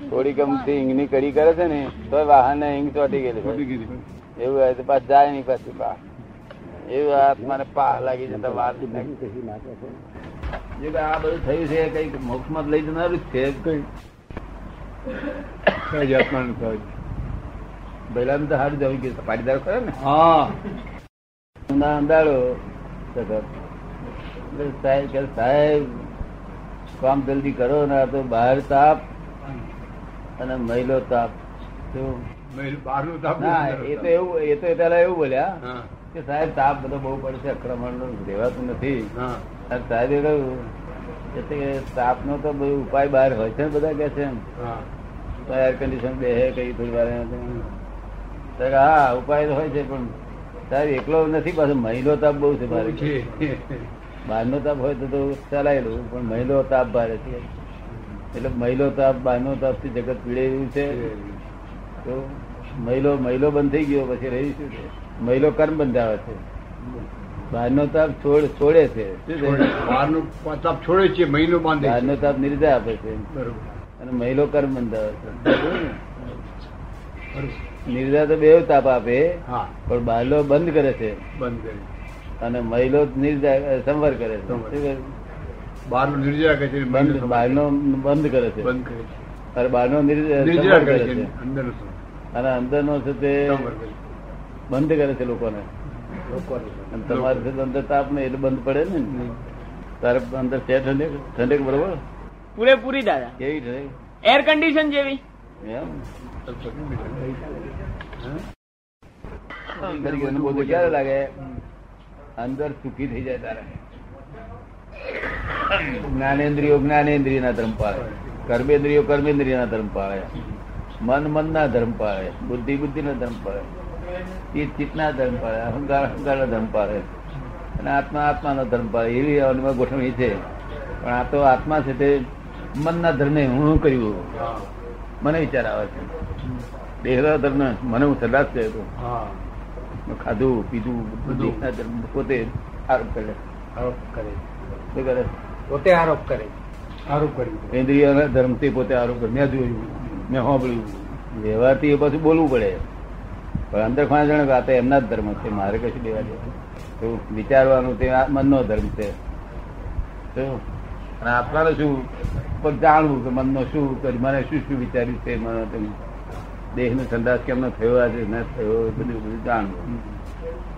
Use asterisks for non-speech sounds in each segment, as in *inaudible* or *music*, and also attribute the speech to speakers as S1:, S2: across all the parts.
S1: થોડી ગમતી ઈંગની કડી કરે છે ને તો વાહન ને ઈંગ ચોટી ગયેલી. એવું હોય તો પાછું જાય નહીં પાછી પા એવું આત્માને પા લાગી જતા વાત. આ બધું થયું છે કંઈક મોક્ષમાં લઈ જનારું જ છે.
S2: કઈ. જાતમાં
S1: પહેલા તો સારું જવું કે પાટીદાર કરે ને?
S2: હા.
S1: ના અંધાડો સાહેબ કે સાહેબ કામ જલ્દી કરો ને આ તો બહાર તાપ. અને મહિલો તાપ. ના એ તો એવું એ તો પેલા એવું બોલ્યા કે સાહેબ તાપ બધો બહુ પડશે આક્રમણનું રહેવાતું નથી. સાહેબે કહ્યું કે તાપ નો તો બધું ઉપાય બહાર હોય છે ને બધા કે છે એમ. એર કન્ડિશન બે હે કઈ થોડી વાર હા ઉપાય તો હોય છે પણ સાહેબ એકલો નથી પાછો મહિલો તાપ બહુ છે
S2: બહુ
S1: મારે
S2: છે.
S1: બહારનો તાપ હોય તો તો ચલાયેલું પણ મહિલો તાપ ભારે છે. એટલે મહિલો તાપ બાનો તાપથી જગત પીડાયું છે. તો મહિલો મહિલો બંધ થઈ ગયો પછી રહી શું છે? મહિલો કર્મ બંધાવે છે. બહારનો તાપ છોડ છોડે છે. શું છે?
S2: બહારનું તાપ છોડે છે મહિલો બાંધે
S1: બહારનો તાપ નિર્જા આપે છે.
S2: બરોબર.
S1: અને મહિલો કર્મ બંધાવે છે. નિર્જા તો બે તાપ આપે
S2: હા.
S1: પણ બહારનો બંધ કરે છે.
S2: બંધ કરે.
S1: અને મહિલો નિર્જા સંવર કરે છે?
S2: બહારનું નિર્જરા કરે
S1: બંધ બહારનો બંધ કરે છે
S2: બંધ કરે છે
S1: અને બહારનો
S2: નિર્જરા કરે
S1: કરે
S2: છે
S1: છે અને અંદરનો છે તે
S2: સંવર કરે છે.
S1: બંધ કરે છે લોકોને અને તમારે છે અંદર તાપ ને એટલે બંધ પડે ને તારે અંદર છે ઠંડક ઠંડક બરોબર
S3: પૂરેપૂરી દાદા
S1: કેવી ઠંડક
S3: એર કન્ડિશન જેવી
S1: એમ ક્યારે લાગે અંદર સુખી થઈ જાય તારે જ્ઞાનેન્દ્રિયો જ્ઞાનેન્દ્રિય ના ધર્મ પાળે. કર્મેન્દ્રિયો કર્મેન્દ્રિય ના ધર્મ પાળે. મન મન ના ધર્મ પાળે. બુદ્ધિ બુદ્ધિ ના ધર્મ પાળે. ચિત્ત ચિત્ત ના ધર્મ પાળે. અહંકાર અહંકાર ના ધર્મ પાળે. અને આત્મા આત્મા નો ધર્મ પાળે. એવી અવનમાં ગોઠવણી છે. પણ આ તો આત્મા છે તે મનના ધર્મે હું કર્યું? મને વિચાર આવે છે. દેહના ધર્મ મને હું સદાશ છે તો.
S2: હા.
S1: ખાધું પીધું બધું. દેહના ધર્મ પોતે આરોપ કરે.
S2: આરોપ કરે.
S1: શું કરે.
S2: પોતે આરોપ કરે. આરોપ કરી.
S1: ઇન્દ્રિયોના ધર્મ તે પોતે આરોપ કરે. મેં જોયું. મેં સાંભળ્યું. વ્યવહારથી એ પાછું બોલવું પડે. પણ અંદર ખાણ જણ વાત એમના જ ધર્મ છે. મારે કશું લેવા દેવા તો વિચારવાનું તે મનનો ધર્મ છે. તો અને આત્માને શું? પણ જાણવું કે મનનો શું કરી મને શું શું વિચાર્યું છે મને તેમ દેહનો સંદાસ કેમનો થયો આજે? ન થયો? એ બધું બધું જાણવું.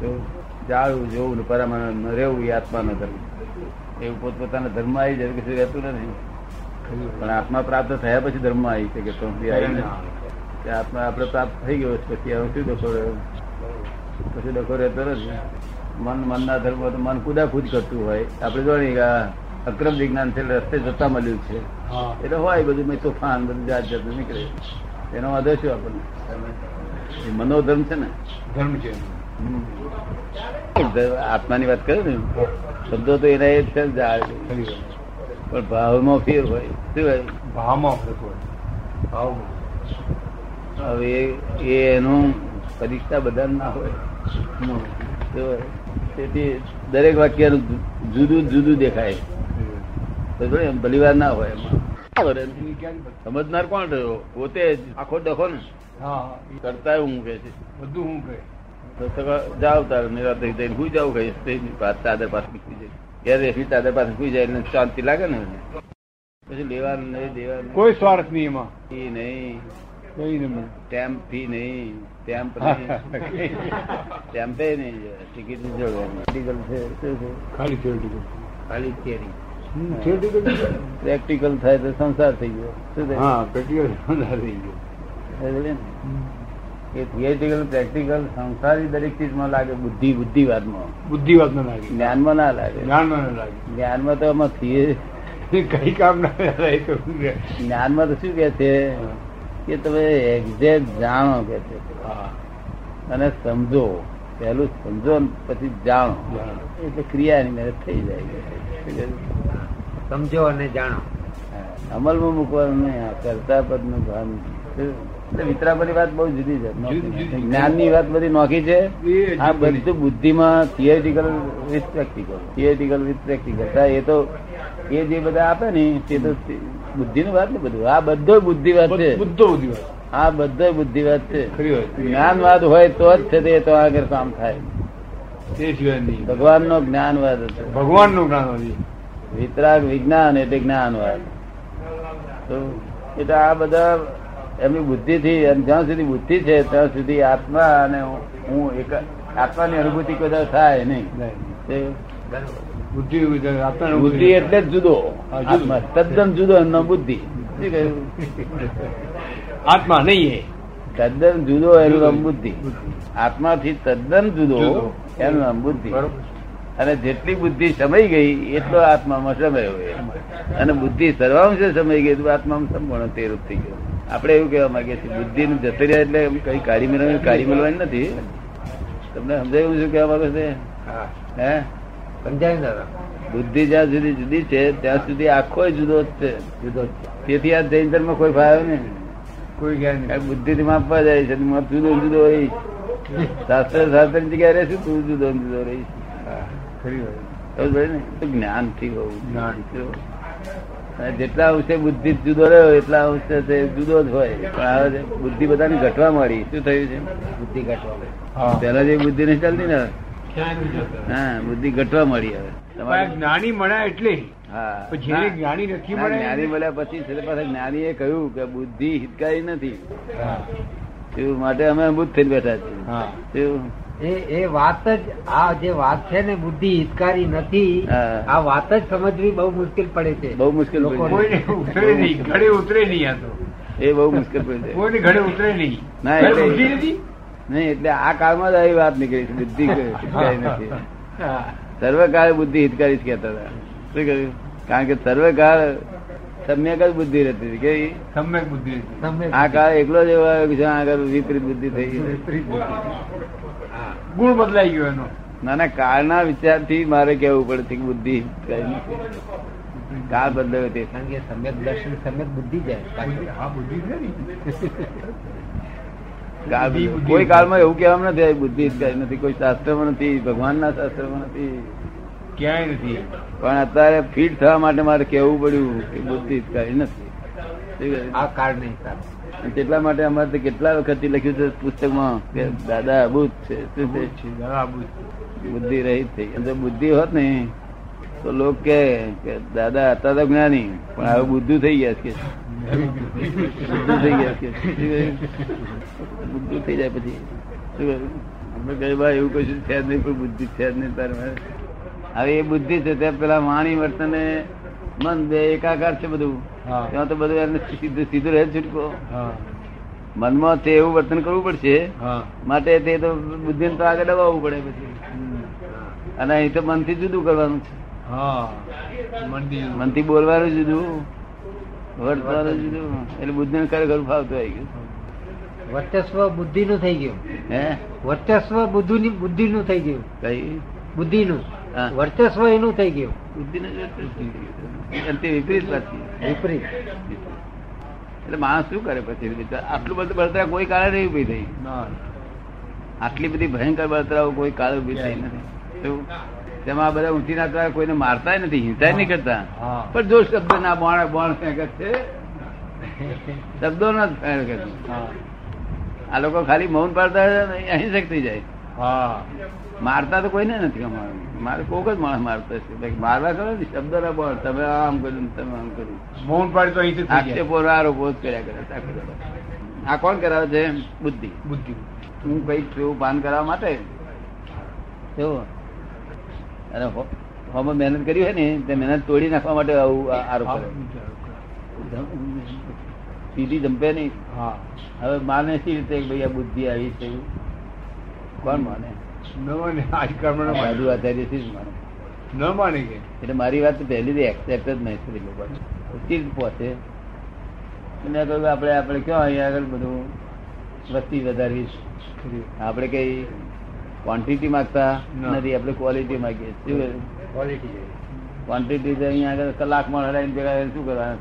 S1: તો જાણવું જોવું ને પરામણ રહેવું એ આત્માનો ધર્મ. એવું પોતપોતાના ધર્મ આવી જાય કશું રહેતું નથી. પણ આત્મા પ્રાપ્ત થયા પછી ધર્મ આવી શકે તો બી આવી. આત્મા આપણે પ્રાપ્ત થઈ ગયો છે, પછી હવે શું ડખો રહ્યો? પછી ડખો રહેતો નથી. મન મનના ધર્મ તો મન કુદાકુદ કરતું હોય. આપણે જોઈ કે અક્રમ વિજ્ઞાન છે રસ્તે જતા મળ્યું છે. એટલે હોય બધું મેં તોફાન બધું જાત જાત નીકળે. એનો વાંધો શું આપણને? મનોધર્મ છે ને?
S2: ધર્મ છે.
S1: આત્માની વાત કરે ને? શબ્દો તો એના એ જ છે. પણ ભાવમાં ફેર હોય. શું હોય?
S2: ભાવમાં ફેર હોય. ભાવમાં.
S1: હવે એ- એનું પરીક્ષા બધા ના હોય. તેથી દરેક વાક્યનું જુદું જુદું દેખાય. ભલી વાર ના હોય એમાં. સમજનાર કોણ રહ્યો? પોતે આખો ડખો ને.
S2: હા
S1: કરતા હું કે છે.
S2: બધું હું કહે.
S1: તો સગા જાવ તારે નિરાત થઈ જઈને હુઈ જાવ કઈ તે પાછ ચાદર પાસે નીકળી જાય ઘેર રેખી ચાદર પાસે હુઈ જાય એટલે શાંતિ લાગે ને પછી લેવાનું નહીં દેવાનું
S2: કોઈ સ્વાર્થ નહીં એમાં
S1: નહીં નહીં
S2: કઈ નહીં
S1: સ્ટેમ્પ ફી નહીં સ્ટેમ્પ નહીં સ્ટેમ્પે નહીં ટિકિટ નહીં જોડવાની પ્રેક્ટિકલ છે શું છે
S2: ખાલી theoretical.
S1: ખાલી થિયરી
S2: હમ, theoretical છે.
S1: પ્રેક્ટિકલ થાય તો સંસાર થઈ ગયો શું થાય
S2: હા practical વધારે થઈ ગયું.
S1: એ થિયરિટિકલ પ્રેક્ટિકલ સંસારી દરેક ચીજમાં લાગે બુદ્ધિ બુદ્ધિવાદમાં.
S2: બુદ્ધિવાદમાં લાગે.
S1: જ્ઞાનમાં ના લાગે.
S2: જ્ઞાનમાં ના લાગે.
S1: જ્ઞાનમાં તો આમાં થિયે
S2: કઈ કામ ના
S1: જ્ઞાનમાં તો શું કે છે? કે તમે એક્ઝેક્ટ જાણો કે છે. અને સમજો. પહેલું સમજો પછી જાણો. એટલે ક્રિયાની મહેનત થઈ જાય.
S4: સમજો અને જાણો.
S1: અમલમાં મૂકવાનું નહીં આ કરતા પદનું ભાન. શું? વાત બહુ જુદી છે. જ્ઞાનની વાત બધી નોખી છે. આ. બધું બુદ્ધિમાં theoretical with practical theoretical with practical એ તો એ જે બધા આપે ને તે તો બુદ્ધિની વાત ને બધું. આ બધો બુદ્ધિ વાત છે
S2: બુદ્ધો બુદ્ધિ
S1: આ બધો બુદ્ધિ વાત. છે જ્ઞાનવાદ હોય તો જ છે તે તો આગળ કામ થાય.
S2: નહીં.
S1: ભગવાનનો જ્ઞાનવાદ ભગવાન
S2: ભગવાનનું જ્ઞાન
S1: વિતરાગ વિજ્ઞાન એટલે જ્ઞાનવાદ. એટલે આ બધા એમની બુદ્ધિ થી જ્યાં સુધી બુદ્ધિ છે ત્યાં સુધી આત્મા અને હું એક આત્માની અનુભૂતિ કદાચ થાય નહીં.
S2: બુદ્ધિ
S1: બુદ્ધિ એટલે જ જુદો. આત્મા તદ્દન જુદો એમનો બુદ્ધિ. શું કહ્યું?
S2: આત્મા નહીં
S1: તદ્દન જુદો એનું નામ બુદ્ધિ. આત્માથી તદ્દન જુદો. એનું નામ બુદ્ધિ.
S2: બરોબર.
S1: અને જેટલી બુદ્ધિ સમાઈ ગઈ એટલો આત્મામાં સમાયો. અને બુદ્ધિ સર્વાંશે સમાઈ ગઈ તો આત્મામાં સંપૂર્ણ તે રૂપ થઈ ગયો. આપણે એવું કહેવા માંગીએ છીએ બુદ્ધિ નું જતી રહ્યા એટલે કઈ કાઢી મેળવવાની કાઢી મેળવવાની નથી. તમને સમજાયું શું કહેવા માંગે છે?
S2: હા. સમજાય દાદા.
S1: બુદ્ધિ જ્યાં સુધી જુદી છે ત્યાં સુધી આખો જુદો જ છે.
S2: જુદો
S1: તેથી આ જૈન ધર્મ કોઈ ફાયો ને
S2: કોઈ જ્ઞાન
S1: બુદ્ધિ થી માપવા જાય છે જુદો જુદો રહી *laughs* શાસ્ત્ર શાસ્ત્રની જગ્યાએ રહેશું તું જુદો જુદો રહીશ. જ્ઞાનથી હોવું જેટલા અંશે બુદ્ધિ જુદો રહ્યો એટલા અંશે જુદો જ હોય. પણ બુદ્ધિ બધાને ઘટવા મળી શું થયું છે? બુદ્ધિ ઘટવા
S2: હા.
S1: પેલા જે બુદ્ધિ નહીં ચાલતી ને. હા બુદ્ધિ ઘટવા મળી હવે. તમારે
S2: જ્ઞાની મળ્યા એટલે?
S1: હા.
S2: પણ જ્ઞાની નથી
S1: ના,
S2: મળ્યા
S1: જ્ઞાની મળ્યા પછી પાછા જ્ઞાની એ કહ્યું કે બુદ્ધિ હિતકારી નથી.
S2: હા.
S1: માટે અમે અમૃત થઈને બેઠા છીએ?
S4: એ એ વાત જ આ જે વાત છે ને બુદ્ધિ હિતકારી નથી આ વાત જ સમજવી બહુ મુશ્કેલ પડે છે.
S1: બહુ મુશ્કેલ
S2: કોઈને ઉતરે નહીં ઘડે ઉતરે નહીં આ તો.
S1: એ બહુ મુશ્કેલ પડે છે.
S2: કોઈને ઘડે ઉતરે નહીં.
S1: ના, એટલે- નહીં એટલે આ કાળમાં જ આવી વાત નીકળી છે બુદ્ધિ હિતકારી નથી. સર્વકાળ બુદ્ધિ હિતકારી જ કહેતા હતા. શું કહ્યું? કારણ કે સર્વકાળ સમ્યક જ બુદ્ધિ રહેતી હતી કે
S2: સમ્યક બુદ્ધિ
S1: આ કાળ એકલો જ એવો આવ્યો કે જ્યાં આગળ વિપરીત બુદ્ધિ થઈ ગઈ.
S4: વિપરીત બુદ્ધિ.
S2: ગુણ બદલાઈ ગયો એનો.
S1: ના ના કાળના વિચારથી મારે કેવું પડે છે બુદ્ધિ કાળ બદલાયો તે.
S4: કારણ કે સમ્યક દર્શન સમ્યક બુદ્ધિ જાય
S2: બુદ્ધિ.
S1: કોઈ કાળમાં એવું કહેવામાં નથી આવી બુદ્ધિ હિતકારી નથી. કોઈ શાસ્ત્રમાં નથી ભગવાનના શાસ્ત્રમાં નથી.
S2: ક્યાંય નથી.
S1: પણ અત્યારે ફિટ થવા માટે મારે કેવું પડ્યું કે બુદ્ધિ હિતકારી નથી.
S4: આ કાળ નહીં સારું
S1: તેટલા માટે અમારે કેટલા વખત લખ્યું છે પુસ્તકમાં કે દાદા અભૂત છે શું છે?
S2: બુદ્ધિ.
S1: રહી રહિત થઈ. અને તો બુદ્ધિ હોત ને તો લોક કે દાદા હતા તો જ્ઞાની પણ હવે બુદ્ધુ થઈ ગયા છે. કે બુદ્ધુ થઈ ગયા છે. બુદ્ધુ થઈ જાય પછી. શું કઈ ભાઈ એવું કશું છે જ નહીં પણ બુદ્ધિ છે જ નહીં તારે. હવે એ બુદ્ધિ છે તે પેલા વાણી વર્તન મન બે એકાકાર છે બધું. ત્યાં તો બધું એને સીધું સીધું રહે છૂટકો. મનમાં તે એવું વર્તન કરવું પડશે. માટે તે તો બુદ્ધિ તો આગળ દબાવવું પડે પછી. અને અહીં તો મનથી જુદું કરવાનું છે. મનથી બોલવાનું જુદું. વર્તવાનું જુદું. એટલે બુદ્ધિ ને ખરેખર ફાવતું આવી ગયું.
S4: વર્ચસ્વ બુદ્ધિ નું થઈ ગયું.
S1: હે?
S4: વર્ચસ્વ બુદ્ધિ ની બુદ્ધિ નું થઈ ગયું.
S1: કઈ?
S4: બુદ્ધિ નું. વર્ચસ્વ એનું થઈ ગયું.
S1: બુદ્ધિ ને તે વિપરીત પાછી
S4: વિપરીત.
S1: એટલે માણસ શું કરે પછી આટલું બધું બળતરા કોઈ કાળે નહીં ઊભી થઈ. આટલી બધી ભયંકર બળતરાઓ કોઈ કાળે ઊભી થઈ નથી. તેમાં બધા ઊંચી નાખતા કોઈને મારતા નથી હિંસા નહીં કરતા. પણ જો શબ્દ ના બોણ બોણ ફેંકત છે શબ્દો ના ફેંક.
S2: હા.
S1: આ લોકો ખાલી મૌન પાડતા અહિંસક થઈ જાય.
S2: હા.
S1: મારતા તો કોઈને નથી અમારું. મારે કોક જ માણસ મારતો છે મારવા કરો ને શબ્દ ના બોણ તમે આમ કર્યું તમે આમ કર્યું.
S2: મૌન પાડી તો અહીંથી.
S1: આક્ષેપો આરોપો જ કર્યા કરે આ કોણ કરાવે છે બુદ્ધિ.
S2: બુદ્ધિ.
S1: હું કંઈક છું પાન કરાવવા માટે? એવું અને હોમ મહેનત કરી હોય ને તે મહેનત તોડી નાખવા માટે આવું આરોપ કરે. સીધી જંપે નહીં.
S2: હા.
S1: હવે માને સી રીતે ભાઈ આ બુદ્ધિ આવી છે? કોણ માને?
S2: ન માને આજકાલ મને.
S1: સાધુ આચાર્ય જ માને.
S2: ન માને કે?
S1: એટલે મારી વાત તો પહેલી એક્સેપ્ટ જ નહીં થતી લોકો ચીજ પહોંચે. મેં કહ્યું આપણે આપણે ક્યાં અહીંયા આગળ બધું? વસ્તી વધારવી. આપણે કઈ ક્વોન્ટિટી માંગતા. નથી આપણે ક્વોલિટી માંગીએ શું
S4: ક્વોલિટી
S1: ક્વોન્ટિટી અહીંયા આગળ કલાકમાં હડાઈને ભેગા શું કરવાના?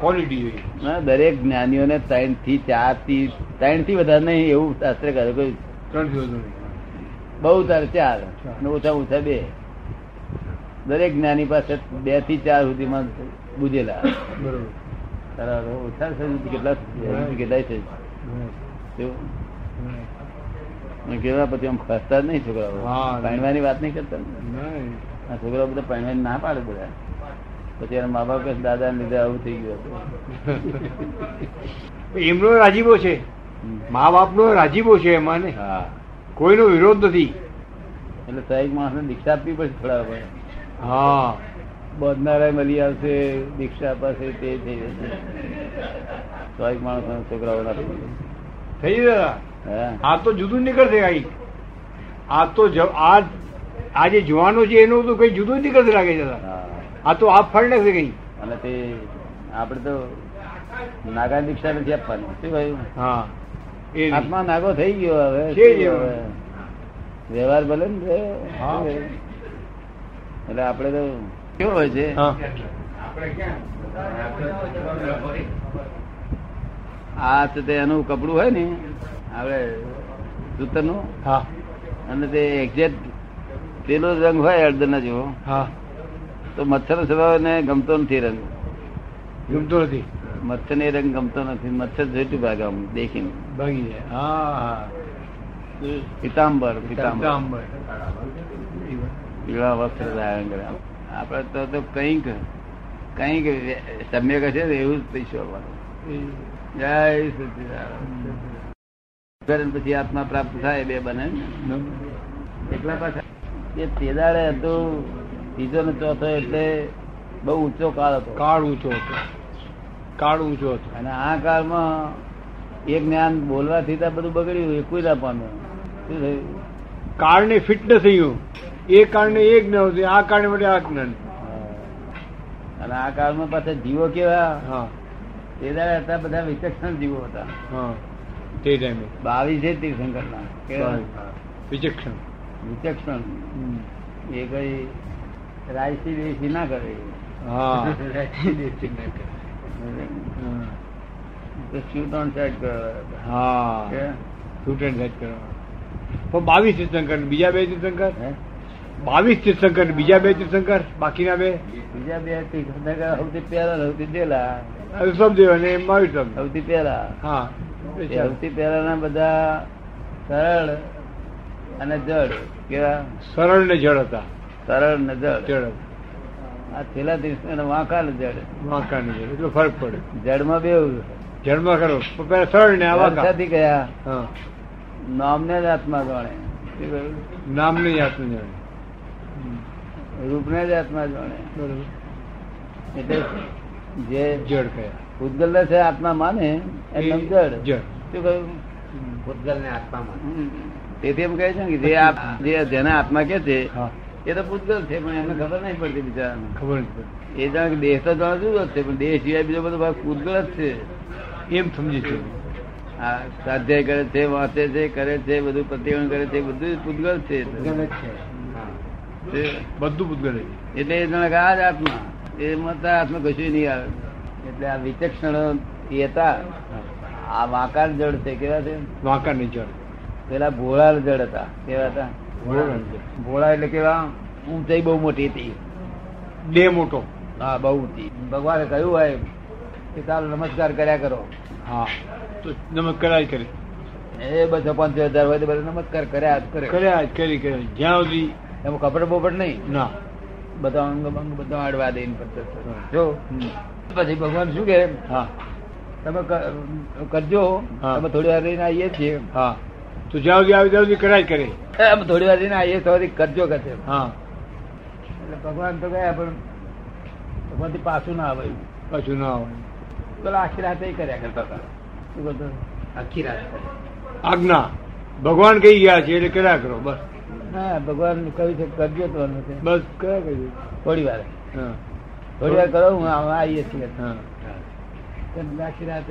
S2: ક્વોલિટી
S1: દરેક જ્ઞાનીઓને ત્રણથી ચારથી ત્રણથી વધારે નહીં એવું શાસ્ત્ર કરે કોઈ
S2: ત્રણ દિવસ
S1: બહુ તારે ચાર. અને ઓછા ઓછા બે. દરેક જ્ઞાની પાસે બેથી ચાર સુધીમાં બુજેલા.
S2: બરોબર.
S1: ઓછા કેટલા કેટલાય છે? કેવા પછી આમ ખસતા જ નહીં છોકરાઓ. પાણવાની વાત નહીં કરતા ને. આ છોકરાઓ બધા પાણવાની ના પાડે બધા. પછી એના મા બાપ દાદા ને લીધે આવું થઈ ગયું હતું. *laughs*
S2: એમનો રાજીબો છે. મા બાપનો રાજીબો છે એમાં ને?
S1: હા.
S2: કોઈનો વિરોધ નથી.
S1: એટલે સહેજ માણસને દીક્ષા આપવી પડશે થોડા
S2: હા.
S1: બોધનારાય મળી આવશે દીક્ષા અપાશે તે થઈ જશે. સ્વાભાવિક માણસ છોકરાઓ
S2: થઈ ગયા
S1: હા.
S2: આ તો જુદું નીકળશે કઈ આ તો આ આ જે જોવાનો છે એનું તો કઈ જુદું નીકળશે લાગે છે આ તો આપ ફળ નથી કઈ.
S1: અને તે આપણે તો નાગા દીક્ષા નથી આપવાની. શું કહ્યું?
S2: હા.
S1: આત્મા નાગો થઈ ગયો હવે? વ્યવહાર ભલે ને? એટલે આપડે તો કેવો હોય છે? આ તે એનું કપડું હોય ને આપડે સૂતરનું.
S2: હા.
S1: અને તે એક્ઝેક્ટ પેલો રંગ હોય અડધના જેવો.
S2: હા.
S1: તો મચ્છર સ્વભાવ ને ગમતો નથી રંગ.
S2: ગમતો નથી.
S1: મચ્છર ને રંગ ગમતો નથી. મચ્છર જોઈતું ભાગે આમ દેખીને.
S2: ભાગી જાય. હા
S1: પિતાંબર પિતાંબર. પીળા વસ્ત્ર ધારણ કરે. આપડે તો તો કંઈક કંઈક સમ્યક હશે એવું જ પૈસો આપવાનો જય સચિદાન પછી આત્મા પ્રાપ્ત થાય બે બને. એકલા પાછા. એ તેદાડે હતો ત્રીજો ને ચોથો એટલે બહુ ઊંચો કાળ હતો.
S2: કાળ ઊંચો હતો. કાળ ઊંચો હતો.
S1: અને આ કાળમાં એ જ્ઞાન બોલવાથી તો બધું બગડ્યું એ કોઈ ના. પામ્યો શું થયું?
S2: કાળને ફિટ ન થયું. એ કાળને એક ન હતું આ કાળને માટે આ જ્ઞાન.
S1: અને આ કાળમાં પાછા જીવો કેવા? તે દાડે હતા બધા વિચક્ષણ જીવો હતા.
S2: તે ટાઈમે
S1: બાવીસ તીર્થંકર ના
S2: વિચક્ષણ.
S1: વિચક્ષણ. એ કઈ રાયસી દેશી ના કરે.
S2: હા. *laughs*
S1: રાયસી દેશી ના ત્રણ સાઈડ કરે
S2: હા.
S1: કે?
S2: શૂટ એન્ડ સેટ કરવા પણ બાવીસ તીર્થંકર બીજા બે તીર્થંકર?
S1: હે?
S2: બાવીસ તીર્થંકર બીજા બે તીર્થંકર? બાકીના બે?
S1: બીજા બે તીર્થંકર સૌથી પહેલા સૌથી પેલા
S2: ઋષભદેવ અને એમાં
S1: સૌથી પહેલા.
S2: હા
S1: સૌથી પહેલા ના બધા સરળ અને જળ કેવા?
S2: સરળ ને જળ હતા.
S1: સરળ ને જળ
S2: જળ
S1: આ છેલ્લા તીર્થંકર વાંકા ને જડ.
S2: વાંકા ને જળ એટલો ફરક પડે.
S1: જડમાં બે
S2: જળમાં ખરો. પેલા સરળ ને આ ગયા.
S1: નામને જ આત્મા જાણે. શું કહ્યું?
S2: નામ નહીં આપનું જાણે.
S1: રૂપને જ આત્મા જાણે.
S2: બરોબર.
S1: એટલે જે
S2: જડ કયા
S1: ને છે આત્મા માને એમ જડ.
S2: જડ.
S1: શું કહ્યું?
S4: ભૂતગલ ને આત્મામાં
S1: માને તેથી એમ કહે છે ને કે જે આપ જે જેને આત્મા કે છે
S2: હા.
S1: એ તો પૂતગલ છે પણ એમને ખબર નહીં પડતી બિચારાને.
S2: ખબર નહીં પડે
S1: એ જાણ દેહ તો જાણ જુદો જ છે પણ દેહ સિવાય બીજો બધો ભાગ પૂતગલ જ છે.
S2: એમ સમજી છે?
S1: આ સ્વાધ્યાય કરે છે વાંચે છે કરે છે બધું પ્રતિક્રમણ કરે છે બધું પૂતગલ છે.
S2: બધું પૂતગલ
S1: એટલે એ જાણે આ જ આત્મા. એ મત આત્મા કશું નહીં આવે. એટલે આ વિચક્ષણ હતા. આ વાંકાર જળ છે કેવા છે?
S2: વાંકા ને જળ.
S1: પેલા ભોળા જળ હતા કેવા હતા?
S2: ભોળા
S1: એટલે કેવા ઊંચાઈ બહુ મોટી હતી.
S2: બે મોટો.
S1: હા બહુ ઊંચી ભગવાને કહ્યું હોય કે ચાલો નમસ્કાર કર્યા કરો.
S2: હા તો નમસ્કાર કરી.
S1: એ બસો પાંચ હજાર હોય તો બધા નમસ્કાર કર્યા જ કરે.
S2: કર્યા જ કરી કરી. જ્યાં સુધી
S1: એમાં કપડ બોપડ નહીં?
S2: ના.
S1: બધા અંગ અંગ બધા અડવા દઈને જો પછી ભગવાન શું કે?
S2: હા.
S1: તમે કરજો. તમે થોડી વાર રહીને આવીએ છીએ.
S2: હા. તો જાવ જાવ જાવ કર્યા કરે.
S1: એમ થોડી વાર ના એ સુધી કરજો કે
S2: હા.
S1: એટલે ભગવાન તો ગયા પણ ભગવાનથી પાછું ના આવે.
S2: પાછું ના આવે.
S1: પેલા આખી રાતે કર્યા કરતા હતા. શું કરતો
S4: આખી રાત.
S2: આજ્ઞા. ભગવાન કહી ગયા છે એટલે કર્યા કરો બસ.
S1: હા ભગવાન કહ્યું છે કરજો તો નથી
S2: બસ કયા કર્યું
S1: થોડી વાર.
S2: હા.
S1: થોડી વાર કરો હું આવીએ છીએ. આખી રાત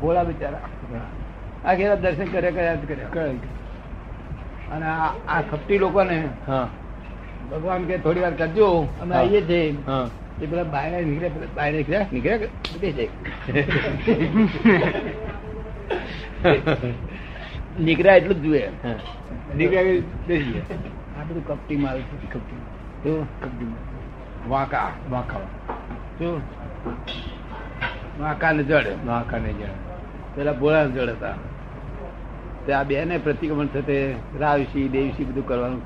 S1: ભોળા બિચારા. આખી રાત દર્શન કર્યા કર્યા કર્યા. અને આ આ ખપટી લોકોને
S2: હા.
S1: ભગવાન કે થોડી વાર કરજો. અમે આવીએ છીએ.
S2: હા.
S1: એ પેલા બાયણે નીકળે પેલા બાયણે નીકળ્યા નીકળ્યા કે? જાય નીકળ્યા એટલું જ જુએ.
S2: નીકળ્યા બેસી
S1: આ બધું કપટી માલ છે. કપટી તો? કપટી વાંકા
S2: વાંકા.
S1: શું વાંકા. ને જડ
S2: વાંકા ને જડ
S1: પેલા ભોળા જડ હતા. આ બે ને પ્રતિક્રમણ થતે રાવશી દેવશી બધું કરવાનું.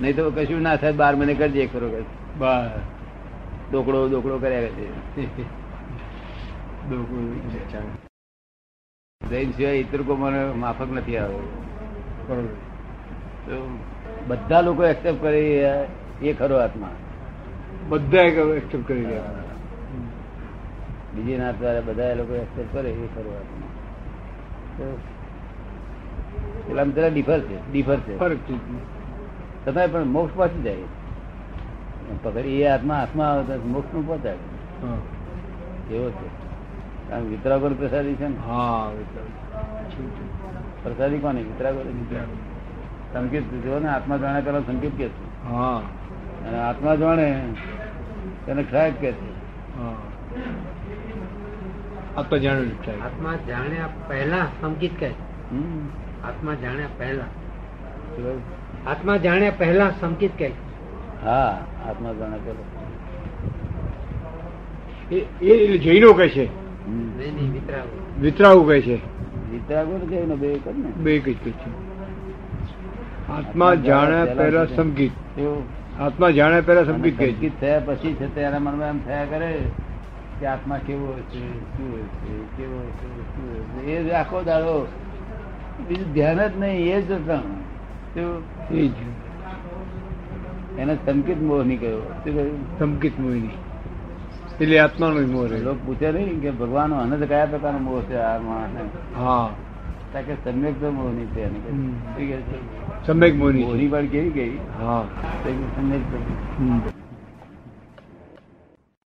S1: નહીં તો કશું ના થાય બાર મહિને કરજે ખરો કે
S2: બસ.
S1: ડોકડો ડોકડો કર્યા કરે. જૈન સિવાય ઇતર કો મને માફક નથી આવ્યો તો બધા લોકો એક્સેપ્ટ કરી એ- ખરો આત્મા.
S2: બધા એક્સેપ્ટ કરી રહ્યા
S1: બીજી ના દ્વારા બધા લોકો એક્સેપ્ટ કરે એ ખરો આત્મા. તો આમ જરા ડિફર છે ડિફર છે. તમે પણ મોક્ષ પહોંચી જાય. પકડ એ આત્મા હાથમાં આવે તો મોક્ષનું પહોંચાડે.
S2: હા.
S1: એવો છે. કારણ વિતરાગોર પ્રસાદી છે ને.
S2: હા
S1: પ્રસાદી કોની? વિતરાગોર સંકેત જો ને આત્મા જાણે પેલા સંકેત કે છે.
S2: હા.
S1: અને આત્મા જાણે તેને ખરાબ કે છે.
S2: હા. આ તો જાણ્યું
S4: આત્મા જાણે પહેલા સંકેત કહે
S1: હમ.
S4: આત્મા જાણ્યા પહેલા. આત્મા જાણ્યા પહેલા સંકિત કે
S1: હા આત્મા જાણ્યા પહેલા.
S2: એ એ જૈનો કહે છે?
S1: હમ.
S4: નહીં નહીં વિતરાગ.
S2: કહે છે?
S1: વિતરાગુ કે ને બે ને.
S2: બે કઈ કહે છે. આત્મા જાણ્યા પહેલા સંગીત આત્મા જાણ્યા પહેલા સંગીત કહે છે.
S1: થયા પછી છે તેના મનમાં એમ થયા કરે કે આત્મા કેવો છે શું છે કેવો છે શું છે. એ આખો દાડો બીજું ધ્યાન જ નહીં એ જ રટણ. શું?
S2: એ જ.
S1: એને સંકિત મોહ નહીં કહ્યો શું કહ્યું
S2: સંગીત મોહિની એટલે આત્માનો મોહ રહે
S1: લોકો પૂછે નહીં કે ભગવાન અનંત કયા પ્રકારનો મોહ છે આ માણસ
S2: હા.
S1: કે સમ્યક તો મોહ નહીં છે એને?
S2: સમ્યક મોહિની
S1: મોહની પણ કેવી ગઈ?
S2: હા.
S1: સમ્યક.